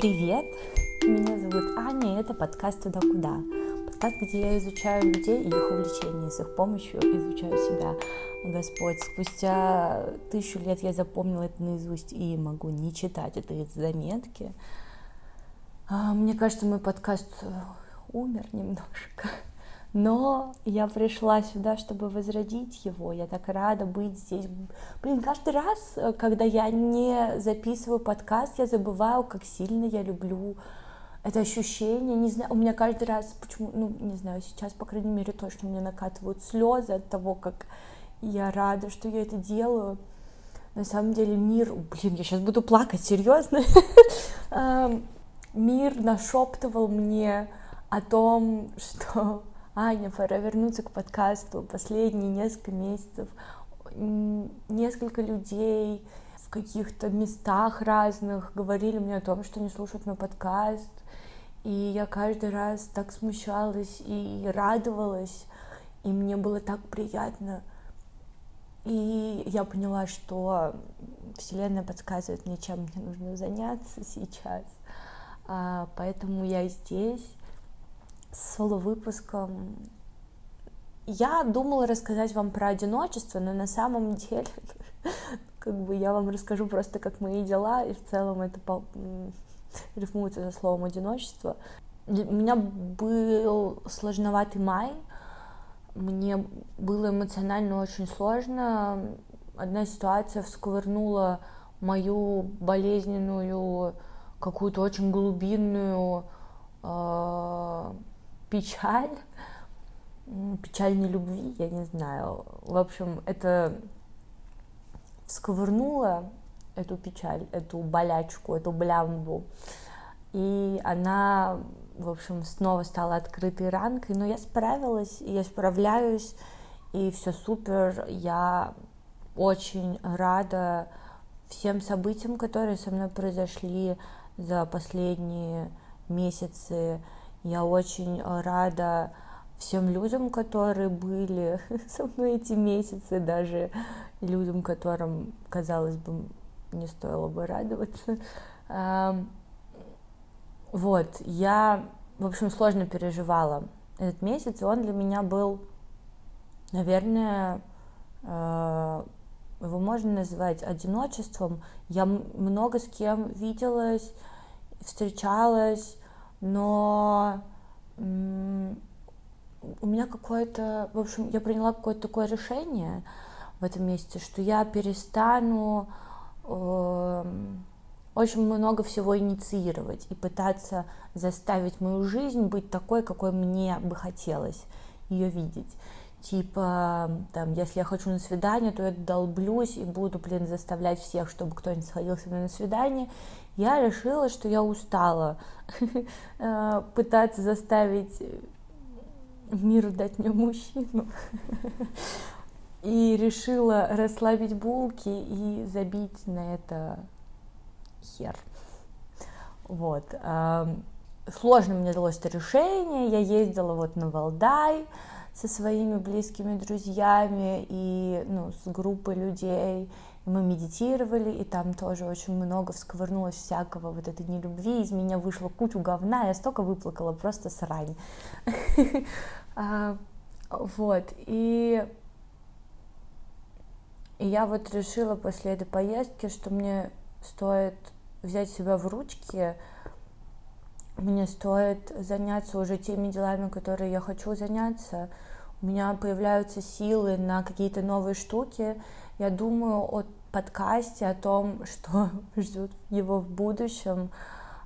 Привет! Меня зовут Аня, и это подкаст «Туда куда». Подкаст, где я изучаю людей и их увлечения, с их помощью изучаю себя. Господь, спустя тысячу лет я запомнила это наизусть и могу не читать это из заметки. А, мне кажется, мой подкаст э, умер немножко. Но я пришла сюда, чтобы возродить его. Я так рада быть здесь. Блин, каждый раз, э, когда я не записываю подкаст, я забываю, как сильно я люблю это ощущение. Не знаю, у меня каждый раз, почему, ну, не знаю, сейчас, по крайней мере, точно мне накатывают слезы от того, как я рада, что я это делаю. На самом деле мир... Блин, я сейчас буду плакать, серьезно. Эм, мир нашептывал мне о том, что Аня, пора вернуться к подкасту. Последние несколько месяцев несколько людей в каких-то местах разных говорили мне о том, что не слушают мой подкаст. И я каждый раз так смущалась и радовалась, и мне было так приятно. И я поняла, что Вселенная подсказывает мне, чем мне нужно заняться сейчас. А, поэтому я здесь соло-выпуском. Я думала рассказать вам про одиночество, но на самом деле как бы я вам расскажу просто, как мои дела, и в целом это по... рифмуется за словом одиночество. У меня был сложноватый май, мне было эмоционально очень сложно. Одна ситуация всковырнула мою болезненную, какую-то очень глубинную э, печаль, печаль не любви, я не знаю. В общем, это сковырнуло эту печаль, эту болячку, эту блямбу. И она, в общем, снова стала открытой ранкой, но я справилась, я справляюсь, и все супер. Я очень рада всем событиям, которые со мной произошли за последние месяцы. Я очень э, рада всем людям, которые были со мной эти месяцы, даже людям, которым, казалось бы, не стоило бы радоваться. Вот, я, в общем, сложно переживала этот месяц, и он для меня был, наверное, э, его можно назвать одиночеством. Я много с кем виделась, встречалась, но у меня какое-то, в общем, я приняла какое-то такое решение в этом месяце, что я перестану э, очень много всего инициировать и пытаться заставить мою жизнь быть такой, какой мне бы хотелось ее видеть. Типа, там, если я хочу на свидание, то я долблюсь и буду, блин, заставлять всех, чтобы кто-нибудь сходил со мной на свидание. Я решила, что я устала э, пытаться заставить мир дать мне мужчину. И решила расслабить булки и забить на это хер. Вот. Сложно мне далось это решение. Я ездила вот на Валдай, со своими близкими друзьями и ну, с группой людей. И мы медитировали, и там тоже очень много всковырнулось всякого вот этой нелюбви. Из меня вышло кучу говна, я столько выплакала, просто срань. А, вот, и я вот решила после этой поездки, что мне стоит взять себя в ручки, мне стоит заняться уже теми делами, которые я хочу заняться. У меня появляются силы на какие-то новые штуки. Я думаю о подкасте, о том, что ждет его в будущем.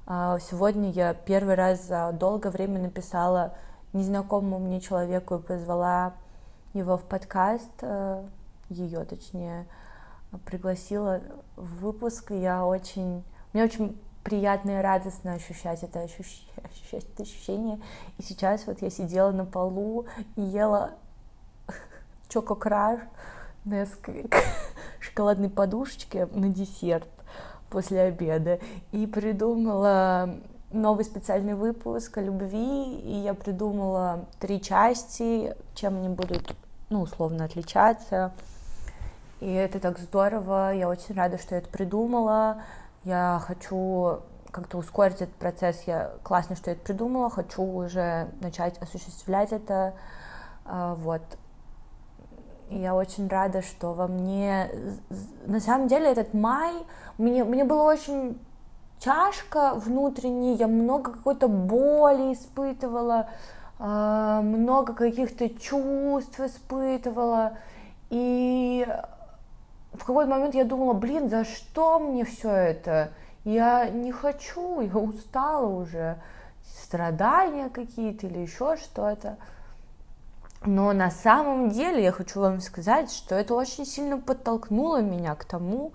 А, сегодня я первый раз за долгое время написала незнакомому мне человеку и позвала его в подкаст, э, ее точнее, пригласила в выпуск. Я очень, мне очень приятно и радостно ощущать это, ощущ... ощущать это ощущение. И сейчас вот я сидела на полу и ела чоко-краш на шоколадной подушечке на десерт после обеда и придумала новый специальный выпуск о любви, и я придумала три части, чем они будут, ну, условно отличаться. И это так здорово, я очень рада, что я это придумала. Я хочу как-то ускорить этот процесс. Я классно, что я это придумала, хочу уже начать осуществлять это. А, вот. Я очень рада, что во мне... На самом деле этот май... Мне, мне было очень тяжко внутренне, я много какой-то боли испытывала, а, много каких-то чувств испытывала. И в какой-то момент я думала, блин, за что мне все это? Я не хочу, я устала уже, страдания какие-то или еще что-то. Но на самом деле я хочу вам сказать, что это очень сильно подтолкнуло меня к тому,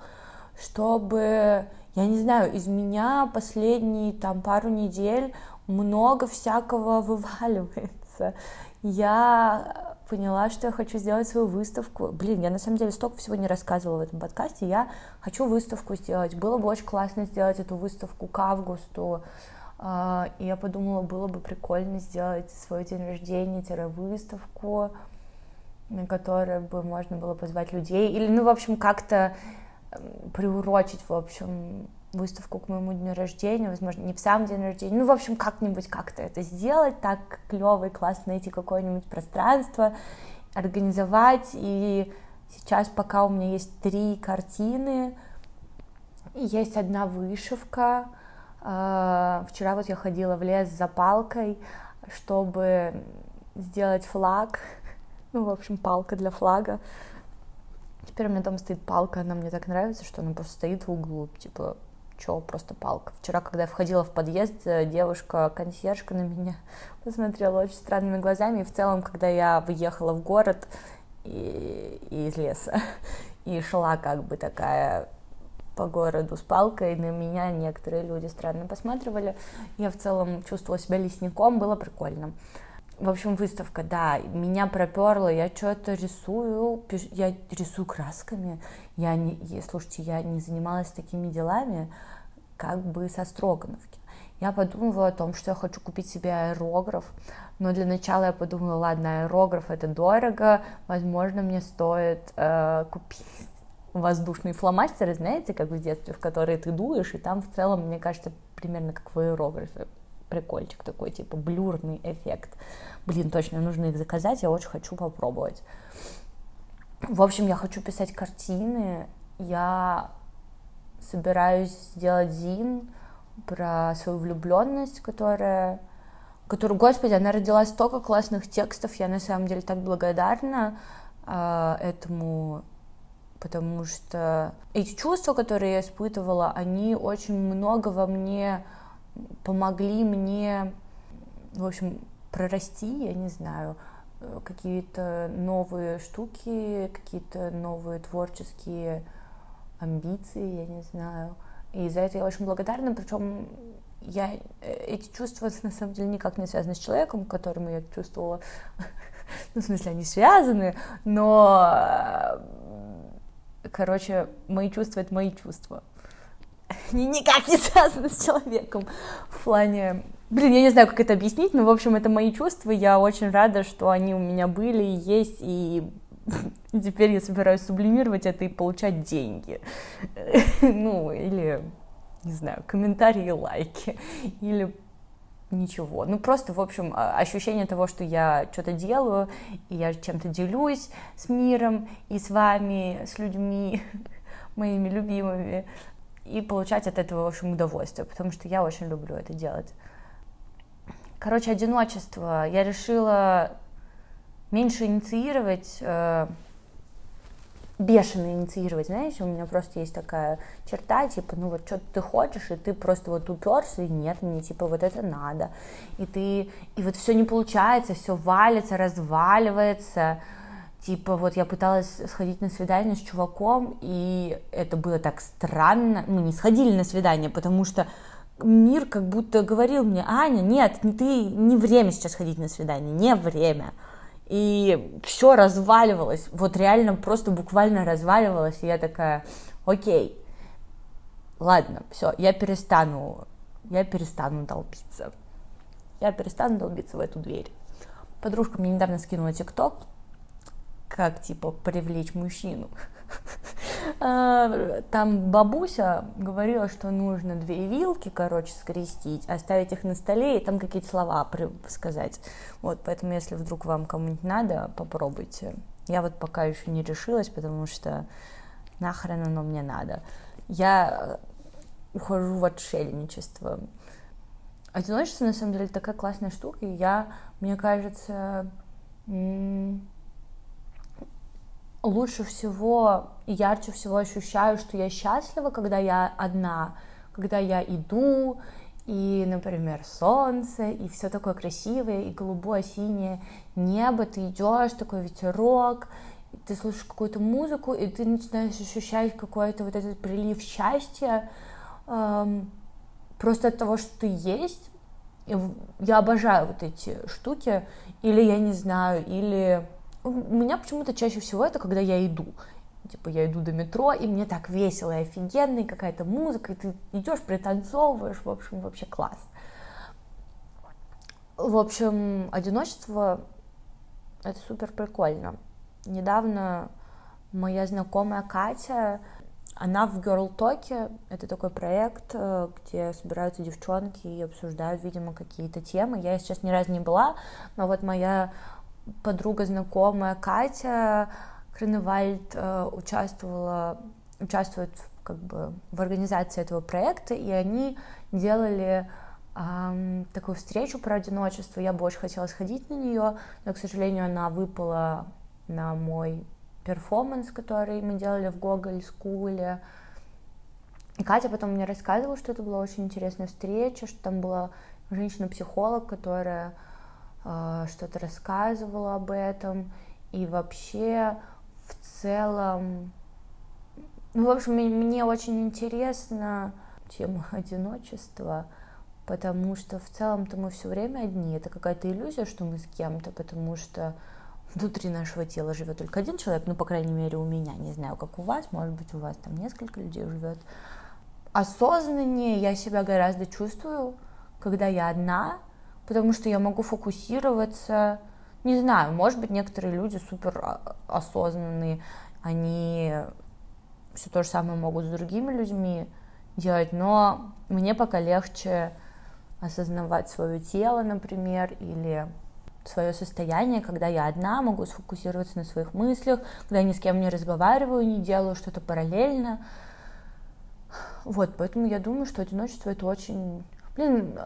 чтобы, я не знаю, из меня последние там пару недель много всякого вываливается. Я поняла, что я хочу сделать свою выставку. Блин, я на самом деле столько всего не рассказывала в этом подкасте. Я хочу выставку сделать. Было бы очень классно сделать эту выставку к августу. А, и я подумала, было бы прикольно сделать свой день рождения-выставку, на которой бы можно было позвать людей. Или, ну, в общем, как-то приурочить, в общем, выставку к моему дню рождения, возможно, не в сам день рождения, ну, в общем, как-нибудь как-то это сделать, так клево и классно найти какое-нибудь пространство, организовать, и сейчас пока у меня есть три картины, есть одна вышивка, вчера вот я ходила в лес за палкой, чтобы сделать флаг, ну, в общем, палка для флага, Теперь у меня дома стоит палка, она мне так нравится, что она просто стоит в углу, типа, что, просто палка. Вчера, когда я входила в подъезд, э, девушка-консьержка на меня посмотрела очень странными глазами, и в целом, когда я выехала в город и, и из леса, и шла как бы такая по городу с палкой, на меня некоторые люди странно посматривали, я в целом чувствовала себя лесником, было прикольно. В общем, выставка, да, меня проперло, я что-то рисую, я рисую красками, я не, слушайте, я не занималась такими делами, как бы со Строгановки. Я подумала о том, что я хочу купить себе аэрограф, но для начала я подумала, ладно, аэрограф это дорого, возможно, мне стоит э, купить воздушные фломастеры, знаете, как в детстве, в которые ты дуешь, и там в целом, мне кажется, примерно как в аэрографе прикольчик такой, типа блюрный эффект. Блин, точно, нужно их заказать, я очень хочу попробовать. В общем, я хочу писать картины, я собираюсь сделать зин про свою влюбленность, которая которую, господи, она родила столько классных текстов, я на самом деле так благодарна э, этому, потому что эти чувства, которые я испытывала, они очень много во мне помогли мне, в общем, прорасти, я не знаю, какие-то новые штуки, какие-то новые творческие амбиции, я не знаю. И за это я очень благодарна, причем я э, эти чувства на самом деле никак не связаны с человеком, которым я чувствовала. ну, в смысле, они связаны, но, короче, мои чувства — это мои чувства. Они никак не связаны с человеком. В плане... Блин, я не знаю, как это объяснить, но, в общем, это мои чувства, я очень рада, что они у меня были и есть, и теперь я собираюсь сублимировать это и получать деньги. ну, или, не знаю, комментарии, лайки, или ничего. Ну, просто, в общем, а, ощущение того, что я что-то делаю, и я чем-то делюсь с миром, и с вами, с людьми, моими любимыми, и получать от этого, в общем, удовольствие, потому что я очень люблю это делать. Короче, одиночество. Я решила меньше инициировать, э, бешено инициировать, знаете, у меня просто есть такая черта, типа, ну вот что ты хочешь, и ты просто вот уперся, и нет, мне типа вот это надо, и ты, и вот все не получается, все валится, разваливается, Типа, вот я пыталась сходить на свидание с чуваком, и это было так странно. Мы не сходили на свидание, потому что мир как будто говорил мне, Аня, нет, ты не время сейчас ходить на свидание, не время. И все разваливалось, вот реально просто буквально разваливалось, и я такая, окей, ладно, все, я перестану, я перестану долбиться. Я перестану долбиться в эту дверь. Подружка мне недавно скинула тикток, как, типа, привлечь мужчину. А, там бабуся говорила, что нужно две вилки, короче, скрестить, оставить их на столе и там какие-то слова сказать. Вот, поэтому, если вдруг вам кому-нибудь надо, попробуйте. Я вот пока еще не решилась, потому что нахрен оно мне надо. Я ухожу в отшельничество. Одиночество, на самом деле, такая классная штука, и я, мне кажется, лучше всего и ярче всего ощущаю, что я счастлива, когда я одна, когда я иду, и, например, солнце, и все такое красивое, и голубое, синее небо, ты идешь, такой ветерок, ты слушаешь какую-то музыку, и ты начинаешь ощущать какой-то вот этот прилив счастья, эм, просто от того, что ты есть. Я обожаю вот эти штуки, или я не знаю, или у меня почему-то чаще всего это, когда я иду. Типа я иду до метро, и мне так весело и офигенно, и какая-то музыка, и ты идешь, пританцовываешь, в общем, вообще класс. В общем, одиночество — это супер прикольно. Недавно моя знакомая Катя, она в Girl Talk, это такой проект, э, где собираются девчонки и обсуждают, видимо, какие-то темы. Я сейчас ни разу не была, но вот моя подруга, знакомая Катя Краневальд э, участвовала, участвует как бы в организации этого проекта, и они делали эм, такую встречу про одиночество. Я бы очень хотела сходить на нее, но, к сожалению, она выпала на мой перформанс, который мы делали в Гоголь Скуле. И Катя потом мне рассказывала, что это была очень интересная встреча, что там была женщина-психолог, которая что-то рассказывала об этом. И вообще, в целом, ну, в общем, мне очень интересна тема одиночества, потому что в целом-то мы все время одни. Это какая-то иллюзия, что мы с кем-то, потому что внутри нашего тела живет только один человек, ну, по крайней мере, у меня, не знаю, как у вас, может быть, у вас там несколько людей живет. Осознаннее я себя гораздо чувствую, когда я одна, потому что я могу фокусироваться, не знаю, может быть, некоторые люди супер осознанные, они все то же самое могут с другими людьми делать, но мне пока легче осознавать свое тело, например, или свое состояние, когда я одна, могу сфокусироваться на своих мыслях, когда я ни с кем не разговариваю, не делаю что-то параллельно. Вот, поэтому я думаю, что одиночество это очень... Блин,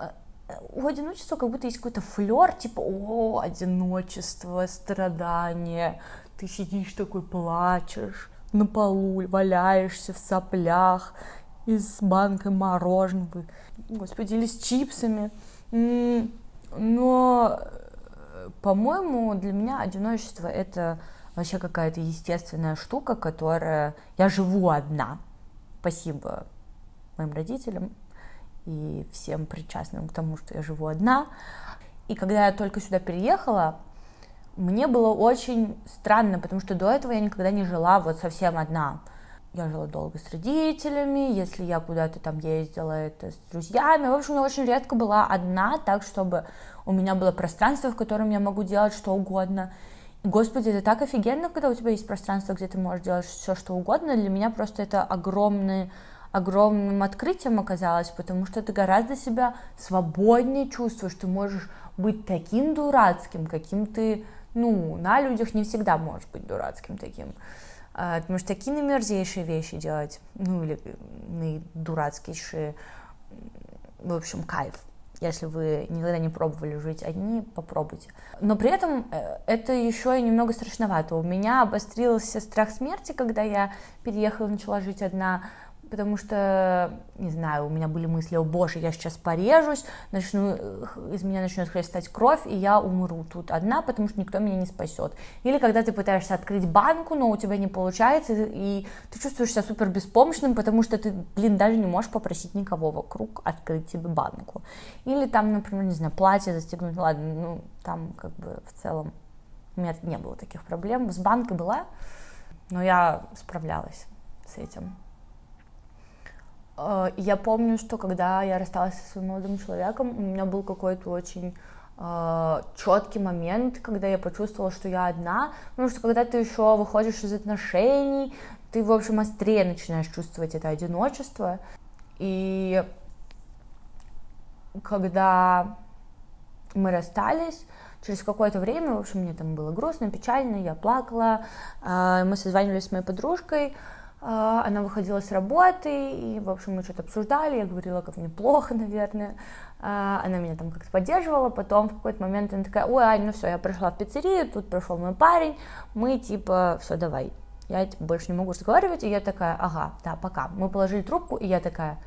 у одиночества как будто есть какой-то флер, типа, о, одиночество, страдание, ты сидишь такой, плачешь на полу, валяешься в соплях, и с банкой мороженого, господи, или с чипсами. Но по-моему, для меня одиночество это вообще какая-то естественная штука, которая... Я живу одна. Спасибо моим родителям и всем причастным к тому, что я живу одна. И когда я только сюда переехала, мне было очень странно, потому что до этого я никогда не жила вот совсем одна. Я жила долго с родителями, если я куда-то там ездила, это с друзьями. В общем, я очень редко была одна, так, чтобы у меня было пространство, в котором я могу делать что угодно. Господи, это так офигенно, когда у тебя есть пространство, где ты можешь делать все, что угодно. Для меня просто это огромный огромным открытием оказалось, потому что ты гораздо себя свободнее чувствуешь, ты можешь быть таким дурацким, каким ты, ну, на людях не всегда можешь быть дурацким таким. А, ты можешь такие мерзейшие вещи делать, ну, или наидурацкие, в общем, кайф. Если вы никогда не пробовали жить одни, попробуйте. Но при этом э, это еще и немного страшновато. У меня обострился страх смерти, когда я переехала, начала жить одна потому что, не знаю, у меня были мысли, о боже, я сейчас порежусь, начну, из меня начнет хлестать кровь, и я умру тут одна, потому что никто меня не спасет. Или когда ты пытаешься открыть банку, но у тебя не получается, и ты чувствуешь себя супер беспомощным, потому что ты, блин, даже не можешь попросить никого вокруг открыть тебе банку. Или там, например, не знаю, платье застегнуть, ладно, ну, там как бы в целом у меня не было таких проблем. С банкой была, но я справлялась с этим. Э, я помню, что когда я рассталась со своим молодым человеком, у меня был какой-то очень э, четкий момент, когда я почувствовала, что я одна, потому что когда ты еще выходишь из отношений, ты, в общем, острее начинаешь чувствовать это одиночество, и когда мы расстались, через какое-то время, в общем, мне там было грустно, печально, я плакала, э, мы созванивались с моей подружкой, она выходила с работы, и, в общем, мы что-то обсуждали, я говорила, как мне плохо, наверное, а, она меня там как-то поддерживала, потом в какой-то момент она такая, ой, Ань, ну все, я пришла в пиццерию, тут пришел мой парень, мы типа, все, давай, я типа, больше не могу разговаривать, и я такая, ага, да, пока. Мы положили трубку, и я такая,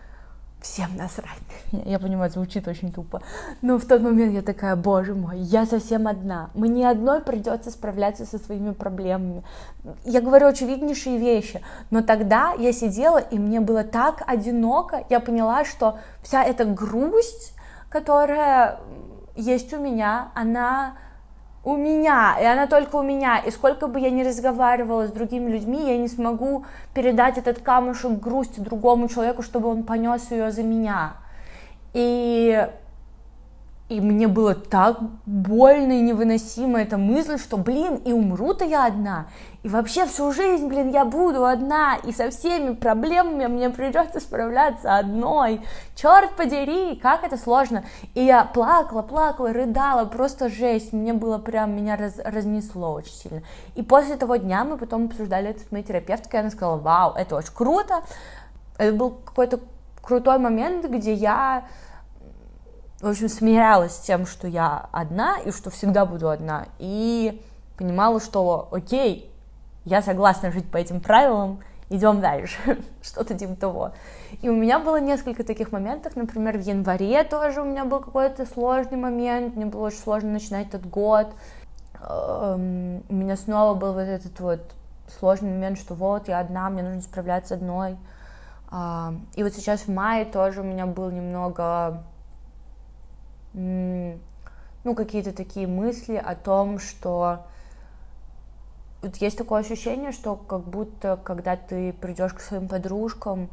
всем насрать. Я понимаю, звучит очень тупо. Но в тот момент я такая, боже мой, я совсем одна. Мне одной придется справляться со своими проблемами. Я говорю очевиднейшие вещи, но тогда я сидела, и мне было так одиноко. Я поняла, что вся эта грусть, которая есть у меня, она у меня, и она только у меня, и сколько бы я ни разговаривала с другими людьми, я не смогу передать этот камушек грусти другому человеку, чтобы он понес ее за меня. И и мне было так больно и невыносимо эта мысль, что, блин, и умру-то я одна, и вообще всю жизнь, блин, я буду одна, и со всеми проблемами мне придется справляться одной. Черт подери, как это сложно. И я плакала, плакала, рыдала, просто жесть. Мне было прям, меня раз, разнесло очень сильно. И после того дня мы потом обсуждали это с моей терапевткой, и она сказала, вау, это очень круто. Это был какой-то крутой момент, где я в общем, смирялась с тем, что я одна и что всегда буду одна, и понимала, что окей, я согласна жить по этим правилам, идем дальше, что-то типа того. И у меня было несколько таких моментов, например, в январе тоже у меня был какой-то сложный момент, мне было очень сложно начинать этот год, эм, у меня снова был вот этот вот сложный момент, что вот я одна, мне нужно справляться одной. И вот сейчас в мае тоже у меня был немного ну, какие-то такие мысли о том, что вот есть такое ощущение, что как будто, когда ты придешь к своим подружкам,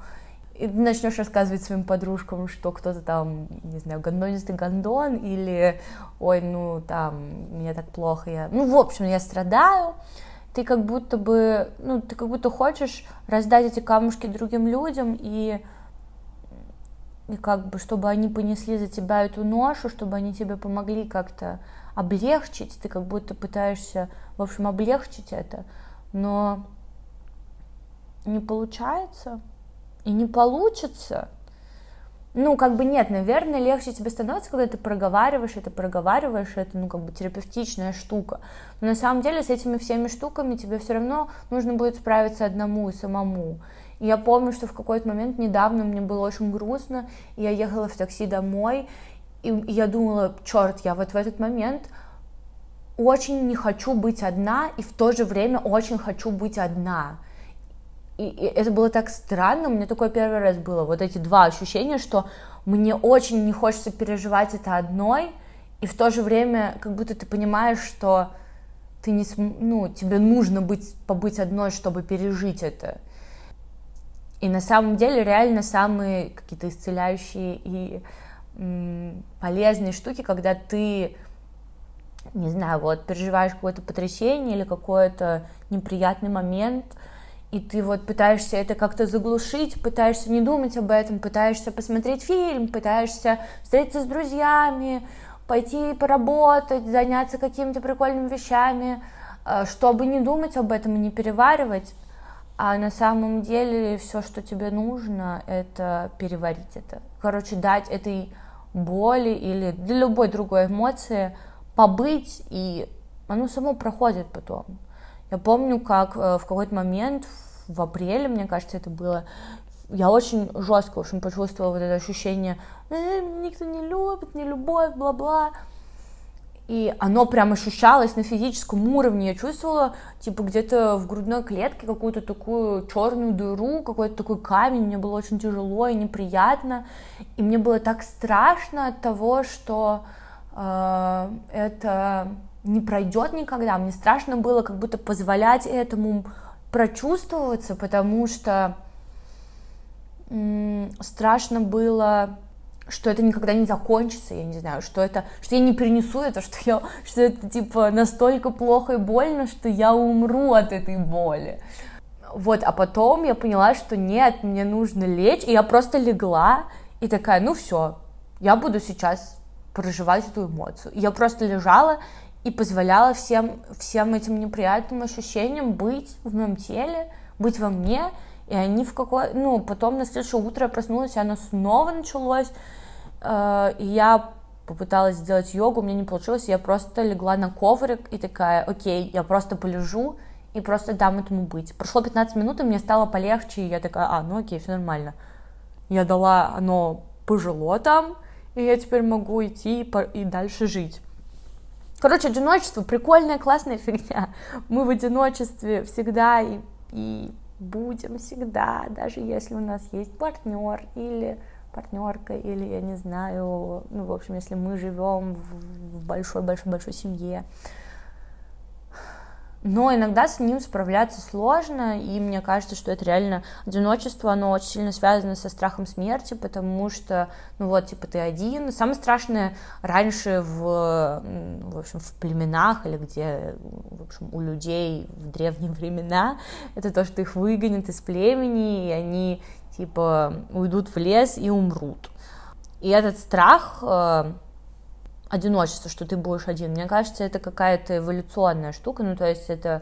и начнешь рассказывать своим подружкам, что кто-то там, не знаю, гондонистый гондон, или, ой, ну, там, мне так плохо, я, ну, в общем, я страдаю, ты как будто бы, ну, ты как будто хочешь раздать эти камушки другим людям, и и как бы, чтобы они понесли за тебя эту ношу, чтобы они тебе помогли как-то облегчить, ты как будто пытаешься, в общем, облегчить это, но не получается и не получится. Ну, как бы нет, наверное, легче тебе становится, когда ты проговариваешь это, проговариваешь это, ну, как бы терапевтичная штука. Но на самом деле с этими всеми штуками тебе все равно нужно будет справиться одному и самому. И я помню, что в какой-то момент недавно мне было очень грустно, и я ехала в такси домой, и я думала, черт, я вот в этот момент очень не хочу быть одна, и в то же время очень хочу быть одна. И, это было так странно, у меня такое первый раз было, вот эти два ощущения, что мне очень не хочется переживать это одной, и в то же время как будто ты понимаешь, что ты не, ну, тебе нужно быть, побыть одной, чтобы пережить это. И на самом деле реально самые какие-то исцеляющие и полезные штуки, когда ты, не знаю, вот переживаешь какое-то потрясение или какой-то неприятный момент, и ты вот пытаешься это как-то заглушить, пытаешься не думать об этом, пытаешься посмотреть фильм, пытаешься встретиться с друзьями, пойти поработать, заняться какими-то прикольными вещами, э, чтобы не думать об этом и не переваривать, а на самом деле все, что тебе нужно, это переварить это. Короче, дать этой боли или для любой другой эмоции побыть, и оно само проходит потом. Я помню, как э, в какой-то момент, в апреле, мне кажется, это было, я очень жестко, в общем, почувствовала вот это ощущение, э, никто не любит, не любовь, бла-бла и оно прям ощущалось на физическом уровне. Я чувствовала, типа, где-то в грудной клетке какую-то такую черную дыру, какой-то такой камень. Мне было очень тяжело и неприятно. И мне было так страшно от того, что э, это не пройдет никогда. Мне страшно было как будто позволять этому прочувствоваться, потому что м- страшно было что это никогда не закончится, я не знаю, что это, что я не перенесу это, что я, что это типа настолько плохо и больно, что я умру от этой боли. Вот, а потом я поняла, что нет, мне нужно лечь, и я просто легла и такая, ну все, я буду сейчас проживать эту эмоцию. И я просто лежала и позволяла всем, всем этим неприятным ощущениям быть в моем теле, быть во мне, и они в какой... Ну, потом на следующее утро я проснулась, и оно снова началось, э, и я попыталась сделать йогу, у меня не получилось, я просто легла на коврик и такая, окей, я просто полежу и просто дам этому быть. Прошло 15 минут, и мне стало полегче, и я такая, а, ну окей, все нормально. Я дала, оно пожило там, и я теперь могу идти и дальше жить. Короче, одиночество прикольная, классная фигня. Мы в одиночестве всегда и, и будем всегда, даже если у нас есть партнер или партнерка, или я не знаю, ну, в общем, если мы живем в большой-большой-большой семье но иногда с ним справляться сложно, и мне кажется, что это реально одиночество, оно очень сильно связано со страхом смерти, потому что, ну вот, типа, ты один. Самое страшное раньше в, в общем, в племенах или где, в общем, у людей в древние времена, это то, что их выгонят из племени, и они, типа, уйдут в лес и умрут. И этот страх э, одиночество, что ты будешь один. Мне кажется, это какая-то эволюционная штука, ну, то есть это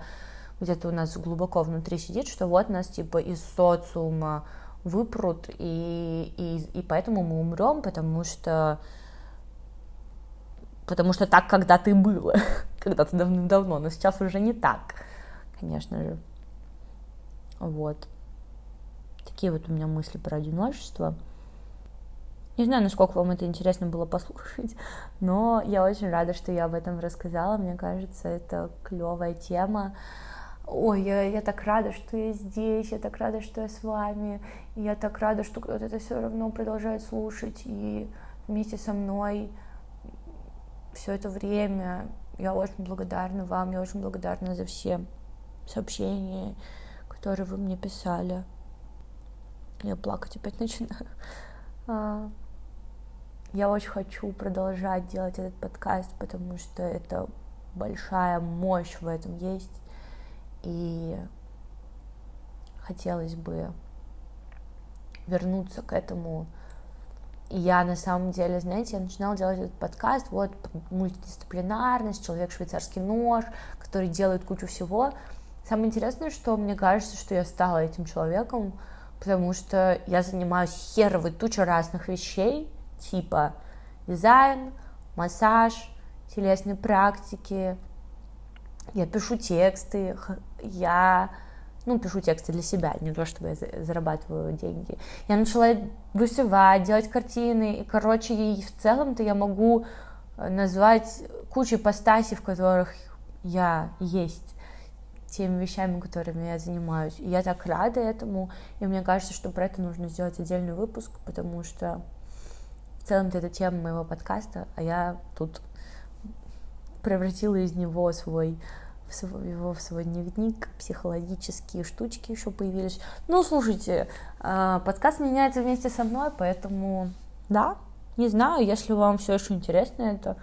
где-то у нас глубоко внутри сидит, что вот нас, типа, из социума выпрут, и, и, и поэтому мы умрем, потому что потому что так когда-то и было, когда-то давным-давно, но сейчас уже не так, конечно же. Вот. Такие вот у меня мысли про одиночество. Не знаю, насколько вам это интересно было послушать, но я очень рада, что я об этом рассказала. Мне кажется, это клевая тема. Ой, я, я так рада, что я здесь, я так рада, что я с вами, я так рада, что кто-то это все равно продолжает слушать и вместе со мной все это время. Я очень благодарна вам, я очень благодарна за все сообщения, которые вы мне писали. Я плакать опять начинаю. Я очень хочу продолжать делать этот подкаст, потому что это большая мощь в этом есть. И хотелось бы вернуться к этому. И я на самом деле, знаете, я начинала делать этот подкаст, вот мультидисциплинарность, человек швейцарский нож, который делает кучу всего. Самое интересное, что мне кажется, что я стала этим человеком, потому что я занимаюсь херовой тучей разных вещей, типа дизайн, массаж, телесные практики. Я пишу тексты, я ну, пишу тексты для себя, не то, чтобы я зарабатываю деньги. Я начала вышивать, делать картины, и, короче, и в целом-то я могу э, назвать кучу ипостасей, в которых я есть теми вещами, которыми я занимаюсь. И я так рада этому, и мне кажется, что про это нужно сделать отдельный выпуск, потому что целом-то это тема моего подкаста, а я тут превратила из него свой в свой, его в свой дневник, психологические штучки еще появились. Ну, слушайте, а, подкаст меняется вместе со мной, поэтому, да, не знаю, если вам все еще интересно это,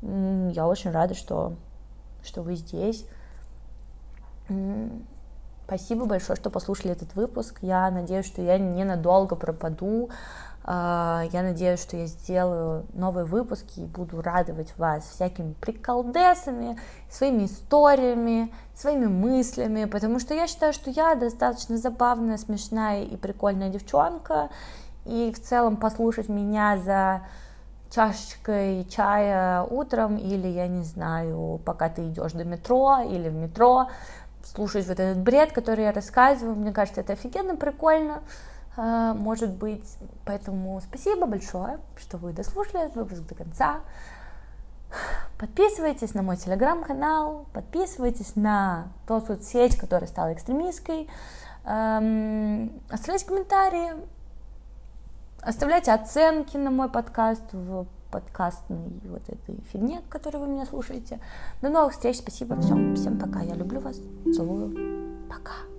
я очень рада, что, что вы здесь. Спасибо большое, что послушали этот выпуск. Я надеюсь, что я ненадолго пропаду. А, я надеюсь, что я сделаю новые выпуски и буду радовать вас всякими приколдесами, своими историями, своими мыслями, потому что я считаю, что я достаточно забавная, смешная и прикольная девчонка, и в целом послушать меня за чашечкой чая утром или, я не знаю, пока ты идешь до метро или в метро, слушать вот этот бред, который я рассказываю, мне кажется, это офигенно прикольно. А, может быть. Поэтому спасибо большое, что вы дослушали этот выпуск до конца. Подписывайтесь на мой телеграм-канал, подписывайтесь на ту соцсеть, которая стала экстремистской, эм, оставляйте комментарии, оставляйте оценки на мой подкаст в подкастной вот этой фигне, которой вы меня слушаете. До новых встреч, спасибо, всем, всем пока, я люблю вас, целую, пока.